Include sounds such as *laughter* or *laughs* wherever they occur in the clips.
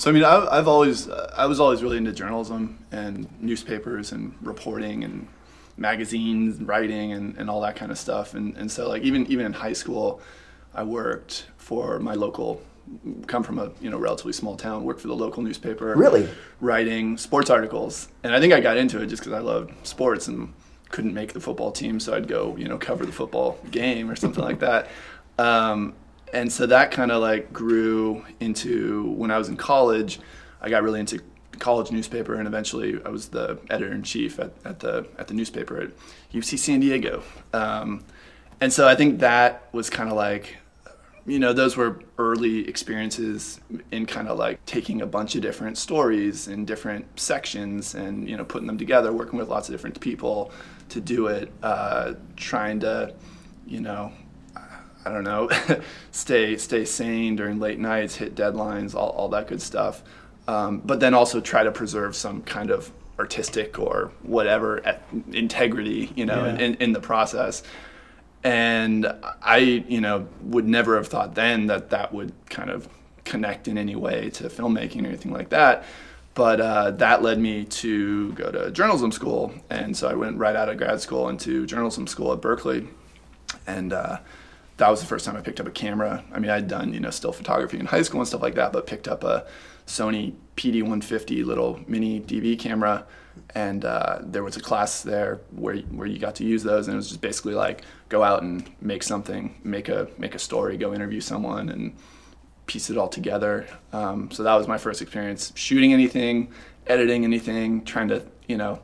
so I mean, I, I've always, I was always really into journalism and newspapers and reporting and magazines, and writing, and, and all that kind of stuff. And, and so like even even in high school, I worked for my local. Come from a you know relatively small town, worked for the local newspaper. Really? Writing sports articles, and I think I got into it just because I loved sports and couldn't make the football team, so I'd go you know cover the football game or something like that. Um, and so that kind of like grew into when I was in college. I got really into college newspaper, and eventually I was the editor in chief at, at the at the newspaper at UC San Diego. Um, and so I think that was kind of like, you know, those were early experiences in kind of like taking a bunch of different stories in different sections and you know putting them together, working with lots of different people to do it, uh, trying to, you know, I don't know, *laughs* stay stay sane during late nights, hit deadlines, all, all that good stuff um, but then also try to preserve some kind of artistic or whatever integrity, you know, yeah. in, in the process. And I, you know, would never have thought then that that would kind of connect in any way to filmmaking or anything like that. But uh, that led me to go to journalism school, and so I went right out of grad school into journalism school at Berkeley, and uh, that was the first time I picked up a camera. I mean, I'd done you know still photography in high school and stuff like that, but picked up a Sony PD150 little mini DV camera, and uh, there was a class there where where you got to use those, and it was just basically like go out and make something, make a make a story, go interview someone, and piece it all together. Um, so that was my first experience shooting anything, editing anything, trying to you know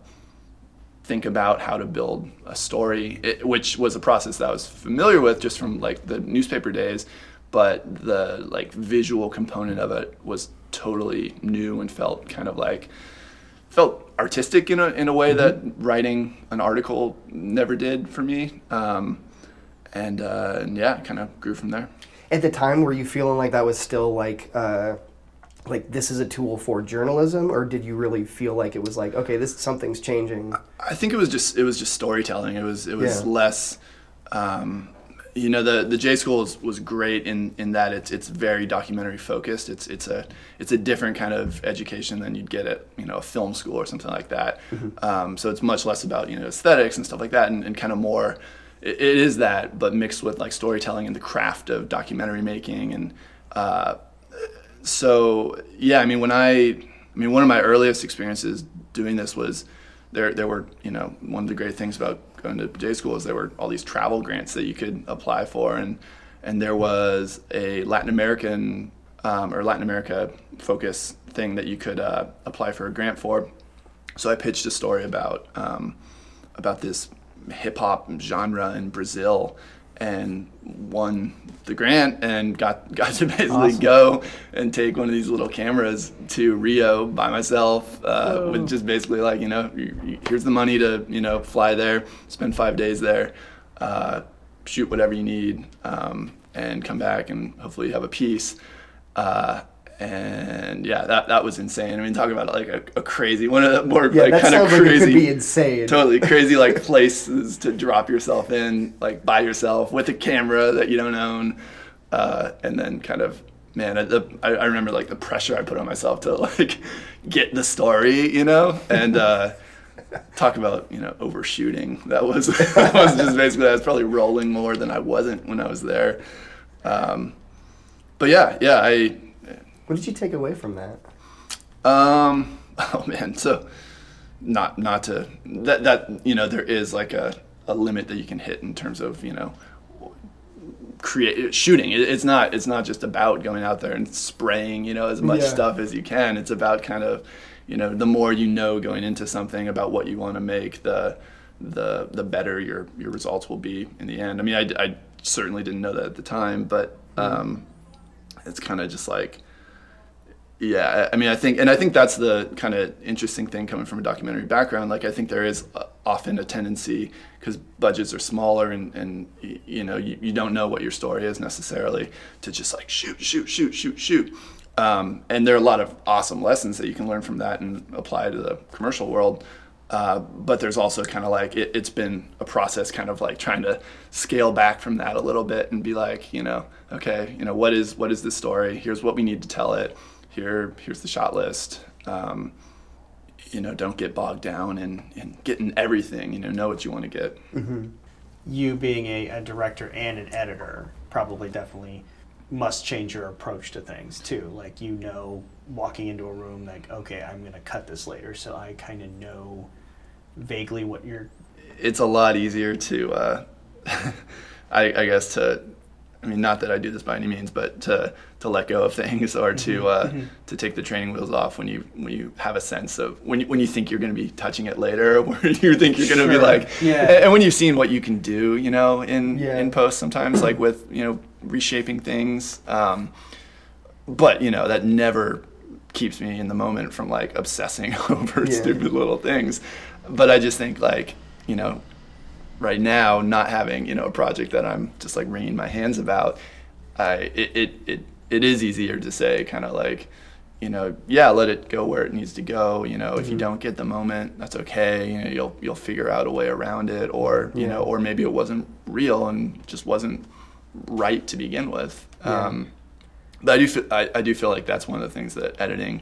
think about how to build a story, it, which was a process that I was familiar with just from like the newspaper days but the like visual component of it was totally new and felt kind of like felt artistic in a in a way mm-hmm. that writing an article never did for me. Um, and, uh, and yeah, kind of grew from there. At the time, were you feeling like that was still like uh, like this is a tool for journalism, or did you really feel like it was like okay, this something's changing? I think it was just it was just storytelling. It was it was yeah. less. Um, you know the the J school was, was great in, in that it's it's very documentary focused. It's it's a it's a different kind of education than you'd get at you know a film school or something like that. Mm-hmm. Um, so it's much less about you know aesthetics and stuff like that, and, and kind of more it, it is that, but mixed with like storytelling and the craft of documentary making. And uh, so yeah, I mean when I I mean one of my earliest experiences doing this was there there were you know one of the great things about going to J school is there were all these travel grants that you could apply for, and and there was a Latin American um, or Latin America focus thing that you could uh, apply for a grant for. So I pitched a story about um, about this hip hop genre in Brazil and won the grant and got *laughs* got to basically awesome. go and take one of these little cameras to Rio by myself uh, with just basically like you know here's the money to you know fly there spend five days there uh, shoot whatever you need um, and come back and hopefully have a piece uh, and yeah, that that was insane. I mean, talk about like a, a crazy one of the more yeah, like kind of crazy, like it could be insane, totally crazy *laughs* like places to drop yourself in, like by yourself with a camera that you don't own, uh, and then kind of man, I, the, I, I, remember like the pressure I put on myself to *laughs* like get the story, you know, and. Uh, talk about you know overshooting. That was *laughs* that was just basically I was probably rolling more than I wasn't when I was there. Um, but yeah, yeah, I what did you take away from that? Um, *laughs* oh man, so not not to that that you know there is like a, a limit that you can hit in terms of you know create shooting it, it's not it's not just about going out there and spraying you know as much yeah. stuff as you can it's about kind of you know the more you know going into something about what you want to make the the the better your your results will be in the end i mean i, I certainly didn't know that at the time but mm-hmm. um, it's kind of just like yeah i mean i think and i think that's the kind of interesting thing coming from a documentary background like i think there is uh, often a tendency because budgets are smaller and, and you know you, you don't know what your story is necessarily to just like shoot shoot shoot shoot shoot. Um, and there are a lot of awesome lessons that you can learn from that and apply to the commercial world uh, but there's also kind of like it, has been a process kind of like trying to scale back from that a little bit and be like you know okay you know what is what is this story? Here's what we need to tell it here here's the shot list. Um, you know, don't get bogged down in, in getting everything. You know, know what you want to get. You being a, a director and an editor probably definitely must change your approach to things too. Like you know, walking into a room, like okay, I'm gonna cut this later, so I kind of know vaguely what you're. It's a lot easier to, uh, *laughs* I, I guess to, I mean, not that I do this by any means, but to to let go of things or to uh, to take the training wheels off when you when you have a sense of when you, when you think you're going to be touching it later, *laughs* where you think you're going to be like, Yeah. and when you've seen what you can do, you know, in Yeah. in post sometimes, like with you know reshaping things. Um, but you know that never keeps me in the moment from like obsessing *laughs* over Yeah. stupid little things. But I just think like you know right now not having you know a project that I'm just like wringing my hands about, I it it it, it is easier to say kind of like you know yeah let it go where it needs to go you know if you don't get the moment that's okay you know you'll you'll figure out a way around it or you Yeah. know or maybe it wasn't real and just wasn't right to begin with Yeah. um, but I do feel, I, I do feel like that's one of the things that editing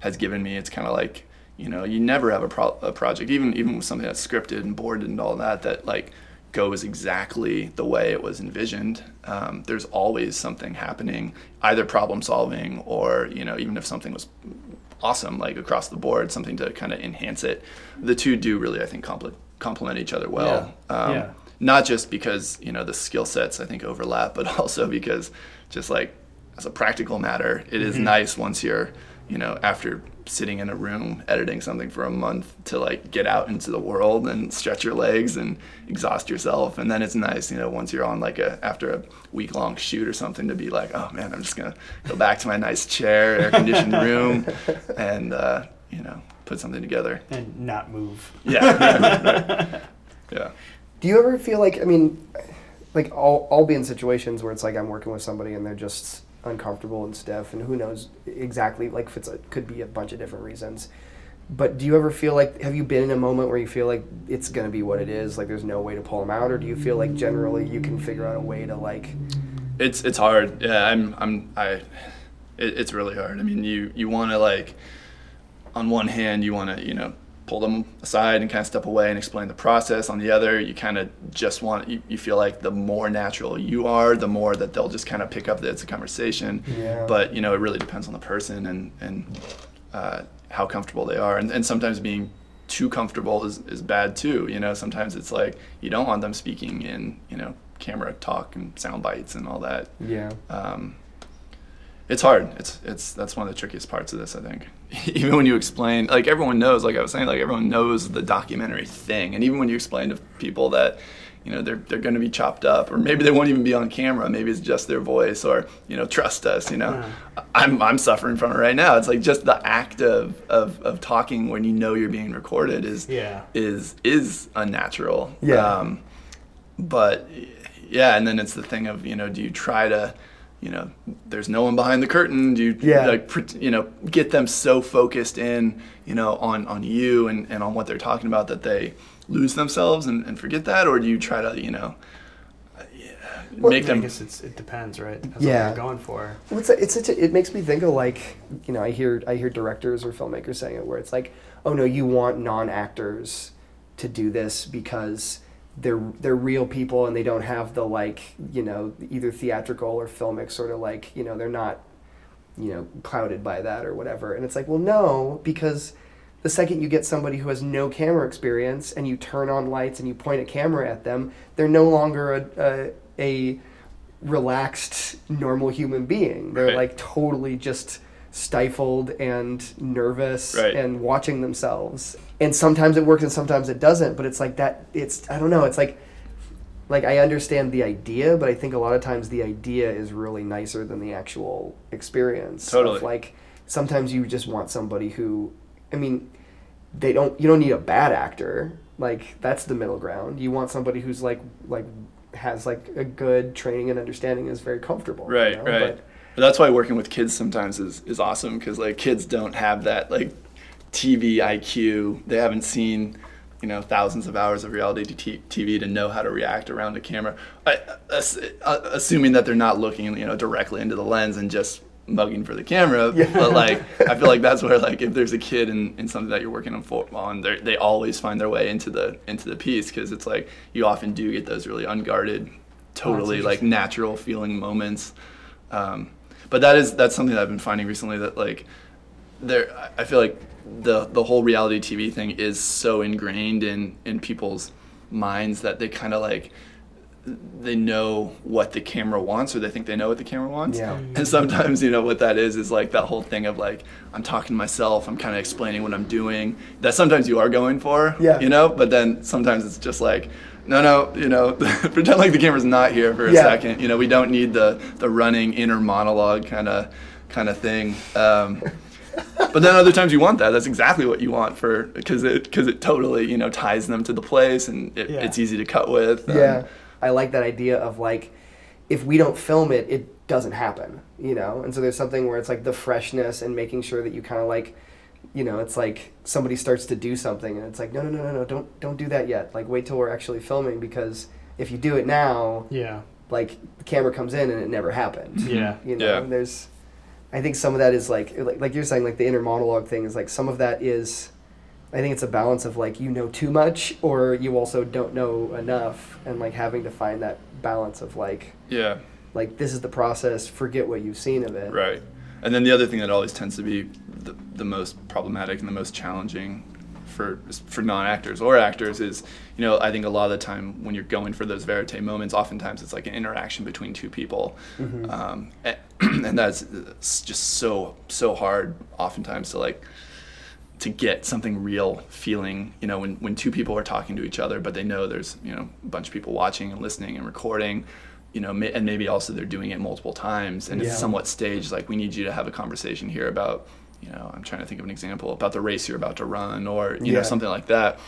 has given me. It's kind of like you know you never have a, pro- a project even even with something that's scripted and boarded and all that that like goes exactly the way it was envisioned. Um, there's always something happening, either problem solving or you know even if something was awesome like across the board, something to kind of enhance it. The two do really I think complement complement each other well. Yeah. Um, Yeah. Not just because you know the skill sets I think overlap, but *laughs* also because just like as a practical matter, it is nice once you're, you know, after sitting in a room editing something for a month to like get out into the world and stretch your legs and exhaust yourself. And then it's nice, you know, once you're on like a after a week long shoot or something to be like, oh man, I'm just gonna go back to my nice chair, air conditioned room, *laughs* and uh, you know, put something together. and not move. Yeah. yeah, right. *laughs* yeah. Do you ever feel like I mean, like I'll I'll be in situations where it's like I'm working with somebody and they're just uncomfortable and stiff, and who knows exactly like if it's a, could be a bunch of different reasons. But do you ever feel like have you been in a moment where you feel like it's gonna be what it is, like there's no way to pull them out, or do you feel like generally you can figure out a way to like It's it's hard. Yeah, I'm I'm I. It, it's really hard. I mean, you you want to like, on one hand, you want to you know pull them aside and kind of step away and explain the process. On the other, you kind of just want you, you feel like the more natural you are, the more that they'll just kind of pick up that it's a conversation. Yeah. But you know, it really depends on the person and and uh, how comfortable they are, and and sometimes being too comfortable is, is bad too. You know, sometimes it's like you don't want them speaking in you know camera talk and sound bites and all that. yeah Um, it's hard. It's it's that's one of the trickiest parts of this. I think. *laughs* even when you explain, like everyone knows, like I was saying, like everyone knows the documentary thing, and even when you explain to people that. You know they're they're going to be chopped up, or maybe they won't even be on camera. Maybe it's just their voice, or you know, trust us. You know, I'm I'm suffering from it right now. It's like just the act of, of of talking when you know you're being recorded is Yeah. is is unnatural. Yeah. Um, but yeah, and then it's the thing of you know, do you try to, you know, there's no one behind the curtain. Do you Yeah. like you know get them so focused in you know on on you and and on what they're talking about that they lose themselves and, and forget that, or do you try to you know yeah, Well, make them. I guess it's, it depends, right? Depends Yeah. what you're going for. Well, it's, it's such a, it makes me think of like you know I hear I hear directors or filmmakers saying it where it's like oh no you want non actors to do this because they're they're real people and they don't have the like you know either theatrical or filmic sort of like you know they're not you know clouded by that or whatever and it's like well no because the second you get somebody who has no camera experience and you turn on lights and you point a camera at them they're no longer a, a, a relaxed normal human being they're Right. like totally just stifled and nervous Right. and watching themselves and sometimes it works and sometimes it doesn't but it's like that it's i don't know it's like like i understand the idea but i think a lot of times the idea is really nicer than the actual experience Totally. like sometimes you just want somebody who i mean they don't you don't need a bad actor like that's the middle ground you want somebody who's like like has like a good training and understanding and is very comfortable you Right, know? right. But- But that's why working with kids sometimes is, is awesome because like kids don't have that like TV IQ. They haven't seen you know thousands of hours of reality t- TV to know how to react around a camera. I, ass- uh, assuming that they're not looking you know directly into the lens and just mugging for the camera. Yeah. But like, I feel like that's where like if there's a kid in, in something that you're working on, for, on they they always find their way into the into the piece because it's like you often do get those really unguarded, totally like natural feeling moments. Um, but that is that's something that I've been finding recently that like there I- feel like the the whole reality TV thing is so ingrained in in people's minds that they kind of like they know what the camera wants or they think they know what the camera wants Yeah. *laughs* and sometimes you know what that is is like that whole thing of like i'm talking to myself i'm kind of explaining what i'm doing that sometimes you are going for Yeah. you know but then sometimes it's just like no no you know *laughs* pretend like the camera's not here for a Yeah. second you know we don't need the the running inner monologue kind of kind of thing um, *laughs* but then other times you want that that's exactly what you want for because it because it totally you know ties them to the place and it, Yeah. it's easy to cut with um, Yeah, I like that idea of like, if we don't film it, it doesn't happen, you know. And so there's something where it's like the freshness and making sure that you kind of like, you know, it's like somebody starts to do something and it's like, no, no, no, no, no, don't don't do that yet. Like wait till we're actually filming because if you do it now, Yeah. like the camera comes in and it never happened. Yeah. You know, Yeah. and there's, I think some of that is like, like, like you're saying, like the inner monologue thing is like some of that is, I think it's a balance of like you know too much or you also don't know enough, and like having to find that balance of like, yeah like this is the process. Forget what you've seen of it. Right. And then the other thing that always tends to be the, the most problematic and the most challenging for for non-actors or actors is, you know, I think a lot of the time when you're going for those verite moments, oftentimes it's like an interaction between two people, Mhm. um, and, *clears throat* and that's just so so hard oftentimes to like to get something real feeling you know when, when two people are talking to each other but they know there's you know a bunch of people watching and listening and recording you know and maybe also they're doing it multiple times and Yeah. it's somewhat staged like we need you to have a conversation here about you know i'm trying to think of an example about the race you're about to run or you Yeah. know something like that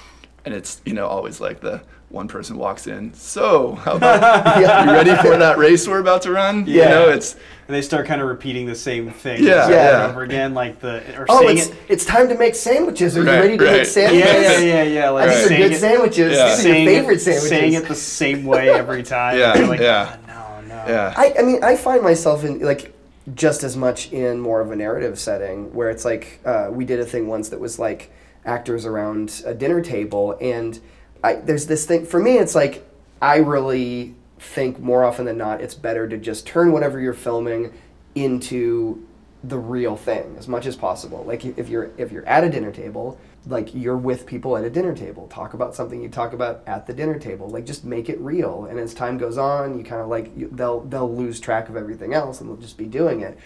and it's you know always like the one person walks in so how about Yeah. *laughs* you ready for that race we're about to run you Yeah. know it's And they start kind of repeating the same thing Yeah, over yeah. and over again, like the or Oh, it's it. it's time to make sandwiches. Are you ready to right. make sandwiches? yeah, yeah, yeah. Like I think saying they're good it, sandwiches. Yeah. These are your favorite sandwiches. saying it the same way every time. Yeah, like, yeah. "Oh, no, no. yeah I, I mean, I find myself in like just as much in more of a narrative setting where it's like uh, we did a thing once that was like actors around a dinner table, and I, there's this thing for me. It's like I really think more often than not, it's better to just turn whatever you're filming into the real thing as much as possible. Like if you're if you're at a dinner table, like you're with people at a dinner table. Talk about something you talk about at the dinner table. Like just make it real. And as time goes on, you kind of like you, they'll they'll lose track of everything else and they'll just be doing it.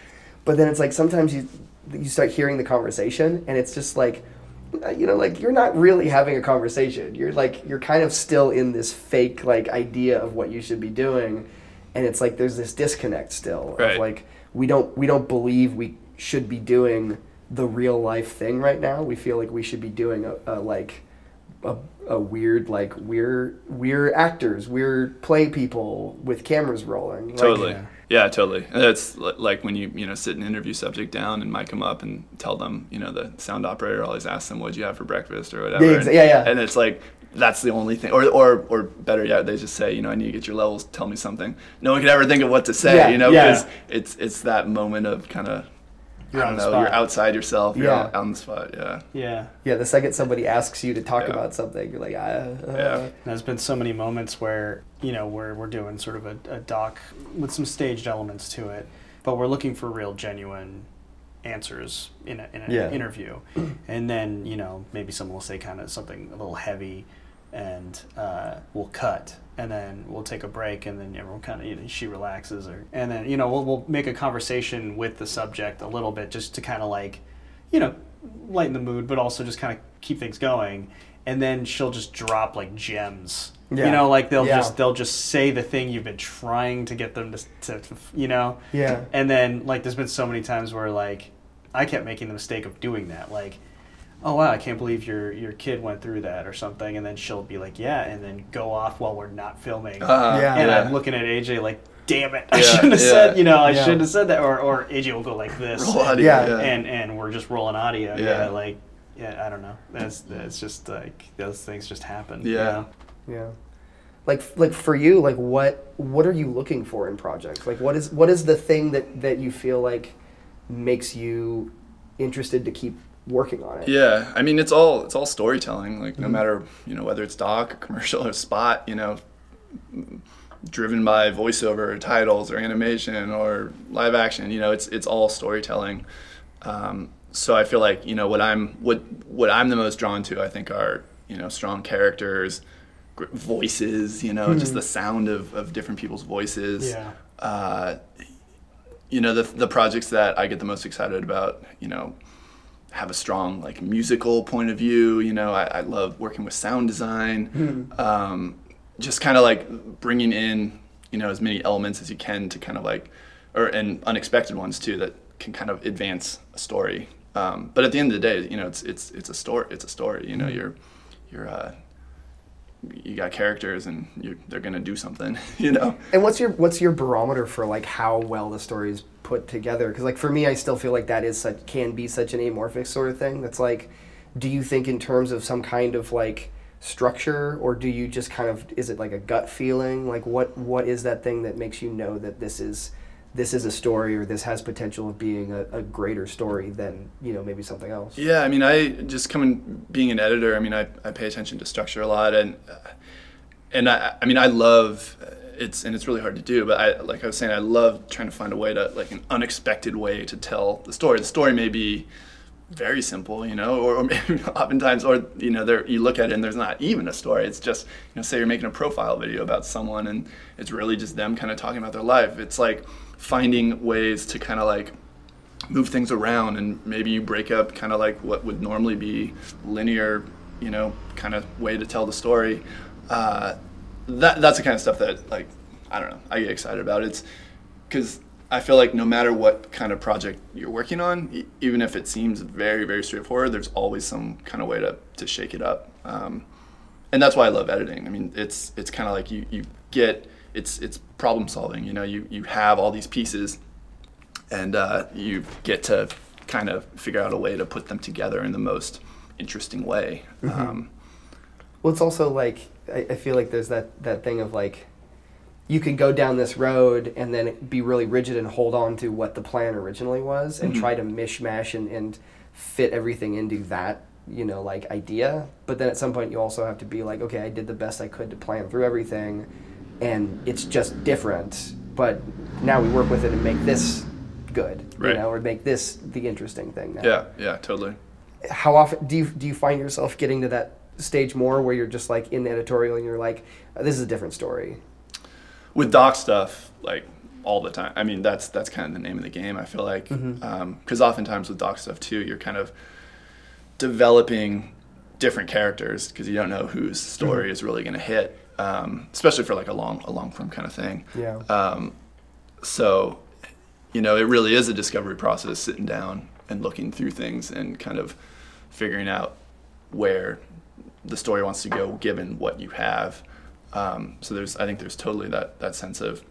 But then it's like sometimes you you start hearing the conversation and it's just like Uh, you know like you're not really having a conversation. You're like you're kind of still in this fake like idea of what you should be doing and it's like there's this disconnect still Right. of like we don't we don't believe we should be doing the real life thing right now. We feel like we should be doing a, a like a, a weird like we're we're actors, we're play people with cameras rolling. Like, totally yeah. Yeah. totally And it's like when you you know sit an interview subject down and mic them up and tell them you know the sound operator always asks them what'd you have for breakfast or whatever Yeah, exa- yeah, yeah. and it's like that's the only thing or or or better yet they just say you know i need to get your levels tell me something no one could ever think of what to say Yeah, you know yeah. because it's it's that moment of kind of You're I on don't the know, you're outside yourself you're Yeah. on the spot yeah Yeah. Yeah, the second somebody asks you to talk Yeah. about something, you're like, ah, uh, Yeah. There's been so many moments where you know where we're doing sort of a, a doc with some staged elements to it, but we're looking for real genuine answers in, a, in an Yeah. interview, *clears throat* and then you know maybe someone will say kind of something a little heavy, and uh, we'll cut, and then we'll take a break, and then everyone kind of you know, she relaxes, or and then you know we'll we'll make a conversation with the subject a little bit just to kind of like, you know, lighten the mood, but also just kind of keep things going. And then she'll just drop like gems. Yeah. You know, like they'll Yeah. just they'll just say the thing you've been trying to get them to, to, to you know. yeah, And then like there's been so many times where like I kept making the mistake of doing that, like. Oh wow! I can't believe your your kid went through that or something, and then she'll be like, "Yeah," and then go off while we're not filming, uh, Yeah. and yeah. I'm looking at AJ like, "Damn it! *laughs* I Yeah, shouldn't have yeah. said, you know, I Yeah. shouldn't have said that." Or or AJ will go like this, Roll audio, Yeah. yeah. and and we're just rolling audio. Yeah, Yeah. like yeah, I don't know. That's that's just like those things just happen. you Yeah. know? yeah. Like, like for you, like what what are you looking for in projects? Like, what is what is the thing that that you feel like makes you interested to keep working on it. Yeah, I mean it's all it's all storytelling. Like no Mhm. matter you know whether it's doc, or *laughs* commercial, or spot, you know, driven by voiceover, or titles, or animation, or live action. You know, it's it's all storytelling. Um, so I feel like you know what I'm what what I'm the most drawn to. I think are you know strong characters, gr- voices. You know, just Mhm. the sound of of different people's voices. Yeah. Uh, you know the the projects that I get the most excited about. You know have a strong like musical point of view. You know, I, I love working with sound design. Mhm. Um, just kind of like bringing in you know as many elements as you can to kind of like, or and unexpected ones too that can kind of advance a story. Um, but at the end of the day, you know, it's it's it's a story. It's a story. You know, Mhm. you're you're uh, you got characters and they're gonna do something. *laughs* You know. And what's your what's your barometer for like how well the story is put together? Because like for me, I still feel like that is such can be such an amorphic sort of thing. That's like, do you think in terms of some kind of like structure, or do you just kind of is it like a gut feeling? Like what what is that thing that makes you know that this is this is a story or this has potential of being a, a greater story than you know maybe something else? Yeah, I mean, I just coming being an editor. I mean, I, I pay attention to structure a lot, and uh, and I I mean, I love uh, it's and it's really hard to do, but I like I was saying, I love trying to find a way to like an unexpected way to tell the story. The story may be very simple, you know, or, or *laughs* oftentimes, or you know, there you look at it and there's not even a story. It's just you know, say you're making a profile video about someone, and it's really just them kind of talking about their life. It's like finding ways to kind of like move things around and maybe you break up kind of like what would normally be linear you know kind of way to tell the story uh, that that's the kind of stuff that like i don't know i get excited about. It's because i feel like no matter what kind of project you're working on e- even if it seems very very straightforward there's always some kind of way to, to shake it up. Um, and that's why i love editing. I mean it's it's kind of like you, you get it's it's problem solving you know you, you have all these pieces and uh, you get to kind of figure out a way to put them together in the most interesting way. Mhm. Um, Well, it's also like I, I feel like there's that that thing of like you could go down this road and then be really rigid and hold on to what the plan originally was and Mhm. try to mishmash and, and fit everything into that you know like idea but then at some point you also have to be like okay i did the best i could to plan through everything and it's just different but now we work with it and make this good Right. you know or make this the interesting thing now yeah, yeah, totally. how often do you do you find yourself getting to that stage more where you're just like in the editorial and you're like uh, this is a different story With doc stuff, like all the time. I mean, that's that's kind of the name of the game. I feel like mm-hmm. um, because oftentimes with doc stuff too, you're kind of developing different characters because you don't know whose story Mhm. is really going to hit, um, especially for like a long a long form kind of thing. yeah Um, so, you know, it really is a discovery process, sitting down and looking through things and kind of figuring out where the story wants to go, given what you have. Um, so there's, I think there's totally that that sense of,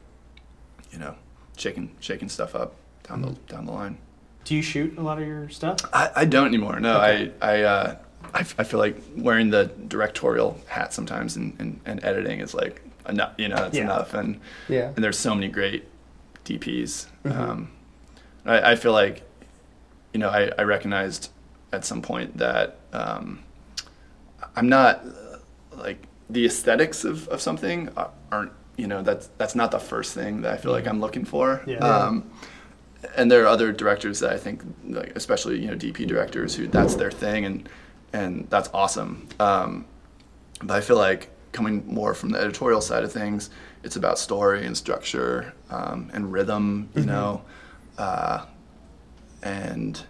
you know, shaking shaking stuff up down Mhm. the down the line. Do you shoot a lot of your stuff? I, I don't anymore. No, Okay. I I, uh, I f- I feel like wearing the directorial hat sometimes and, and, and editing is like enough. You know, that's Yeah. enough. And yeah and there's so many great DPs. Mhm. Um, I, I feel like, you know, I, I recognized at some point that um, I'm not like the aesthetics of, of something are- aren't, you know, that's that's not the first thing that I feel like I'm looking for. Yeah. Um, and there are other directors that I think, like especially you know DP directors who that's their thing and and that's awesome. Um, but I feel like coming more from the editorial side of things, it's about story and structure um, and rhythm, you Mhm. know, uh, and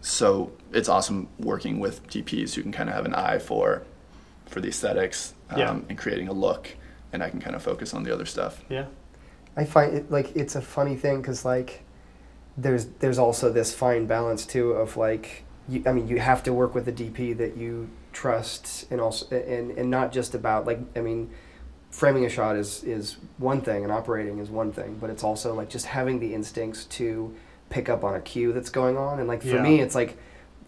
so it's awesome working with DPs who can kind of have an eye for for the aesthetics um, Yeah. and creating a look, and I can kind of focus on the other stuff. Yeah. i find it like it's a funny thing because like there's there's also this fine balance too of like you, i mean you have to work with a dp that you trust and also and and not just about like i mean framing a shot is is one thing and operating is one thing but it's also like just having the instincts to pick up on a cue that's going on and like for Yeah. me it's like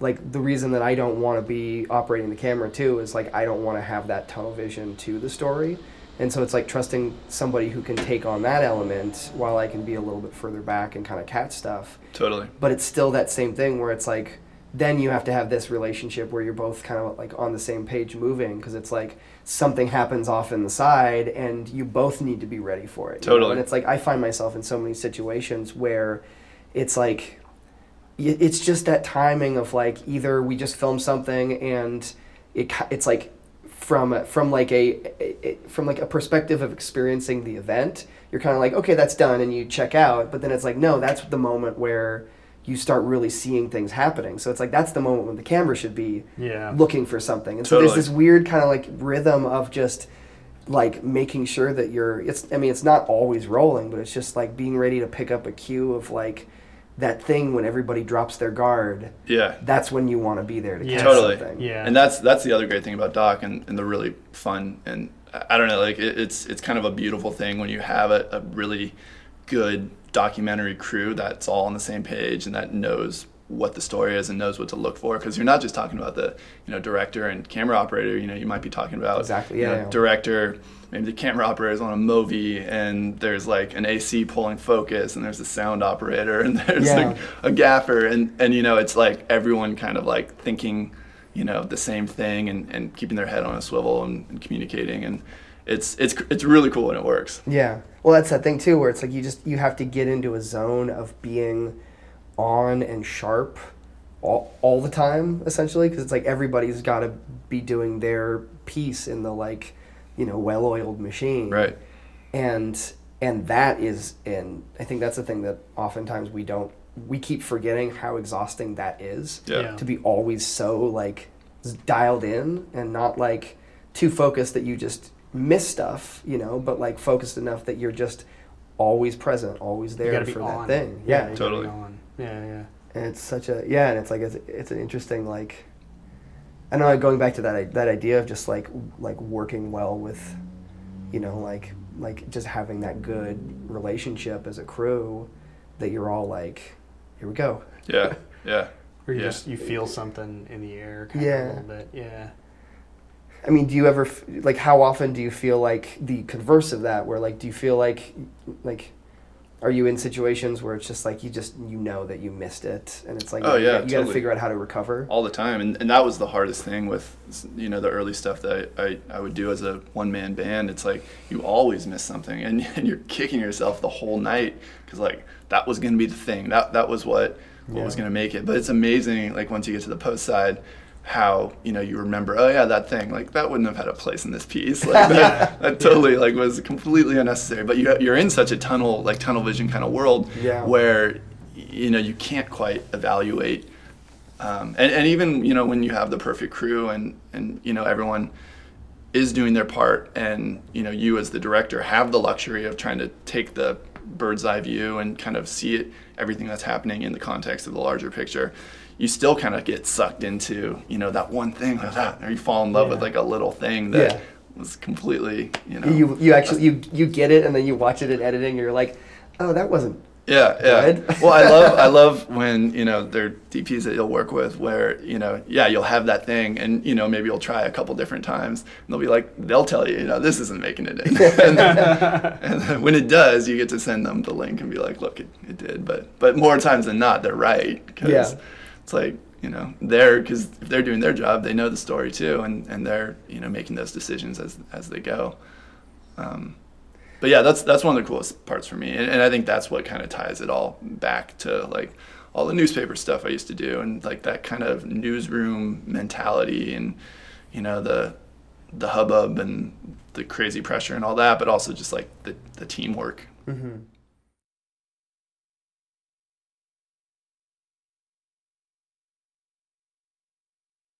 like the reason that I don't want to be operating the camera too is like I don't want to have that tunnel vision to the story And so it's like trusting somebody who can take on that element while I can be a little bit further back and kind of catch stuff. Totally. But it's still that same thing where it's like then you have to have this relationship where you're both kind of like on the same page moving because it's like something happens off in the side and you both need to be ready for it. you know? Totally. And it's like I find myself in so many situations where it's like it's just that timing of like either we just film something and it it's like from from like a- from like a perspective of experiencing the event you're kind of like okay that's done and you check out but then it's like no that's the moment where you start really seeing things happening so it's like that's the moment when the camera should be Yeah. looking for something and so there's this weird kind of like rhythm of just like making sure that you're it's i mean it's not always rolling but it's just like being ready to pick up a cue of like that thing when everybody drops their guard Yeah. that's when you want to be there to Yeah. catch Totally. something Yeah. And that's that's the other great thing about Doc and, and the really fun and I- I don't know like it, it's it's kind of a beautiful thing when you have a, a really good documentary crew that's all on the same page and that knows what the story is and knows what to look for because you're not just talking about the you know director and camera operator you know you might be talking about Exactly, you know, yeah, yeah. director maybe the camera operator is on a movie and there's like an AC pulling focus and there's a sound operator and *laughs* there's Yeah. like a gaffer and and you know it's like everyone kind of like thinking you know the same thing and, and keeping their head on a swivel and, and communicating and it's it's it's really cool and it works Yeah. Well, that's that thing too, where it's like you just you have to get into a zone of being on and sharp all, all the time, essentially, because it's like everybody's got to be doing their piece in the like, you know, well-oiled machine. right And and that is, and I think that's the thing that oftentimes we don't we keep forgetting how exhausting that is yeah, Yeah. to be always so like dialed in and not like too focused that you just miss stuff, you know, but like focused enough that you're just always present, always there for that on. thing. Yeah, Yeah. Totally. on. Yeah, yeah. And it's such a yeah, and it's like it's, it's an interesting like I don't know going back to that that idea of just like like working well with you know like like just having that good relationship as a crew that you're all like here we go. yeah *laughs* yeah Or you Yeah. just you feel something in the air, kind Yeah. of a little bit. Yeah. I mean, do you ever like how often do you feel like the converse of that where like do you feel like like are you in situations where it's just like you just you know that you missed it and it's like Oh, you, yeah, you got to figure out how to recover. all the time and, and that was the hardest thing with you know the early stuff that I, I, I would do as a one-man band. It's like you always miss something and, *laughs* and you're kicking yourself the whole night because like that was going to be the thing. That that was what what was going to make it. But it's amazing like once you get to the post side how you know you remember oh yeah that thing. Like that wouldn't have had a place in this piece. *laughs* Like that, that totally like was completely unnecessary. But you, you're in such a tunnel like tunnel vision kind of world Yeah. where you know you can't quite evaluate um, and, and even you know when you have the perfect crew and and you know everyone is doing their part and you know you as the director have the luxury of trying to take the bird's eye view and kind of see it everything that's happening in the context of the larger picture you still kind of get sucked into you know that one thing or that uh-huh. or you fall in love with like a little thing that Yeah. was completely you know You you actually you you get it and then you watch it in editing and you're like, "Oh, that wasn't Yeah, yeah. Good. well, I love I *laughs* love when you know there are DPs that you'll work with where you know yeah you'll have that thing and you know maybe you'll try a couple different times and they'll be like they'll tell you you know this isn't making it in *laughs* and, and then when it does you get to send them the link and be like look it, it did but but more times than not they're right because Yeah. It's like you know they're because if they're doing their job they know the story too and and they're you know making those decisions as as they go. Um, but yeah, that's that's one of the coolest parts for me, and, and I think that's what kind of ties it all back to like all the newspaper stuff I used to do, and like that kind of newsroom mentality, and you know the the hubbub and the crazy pressure and all that, but also just like the the teamwork. Mm-hmm.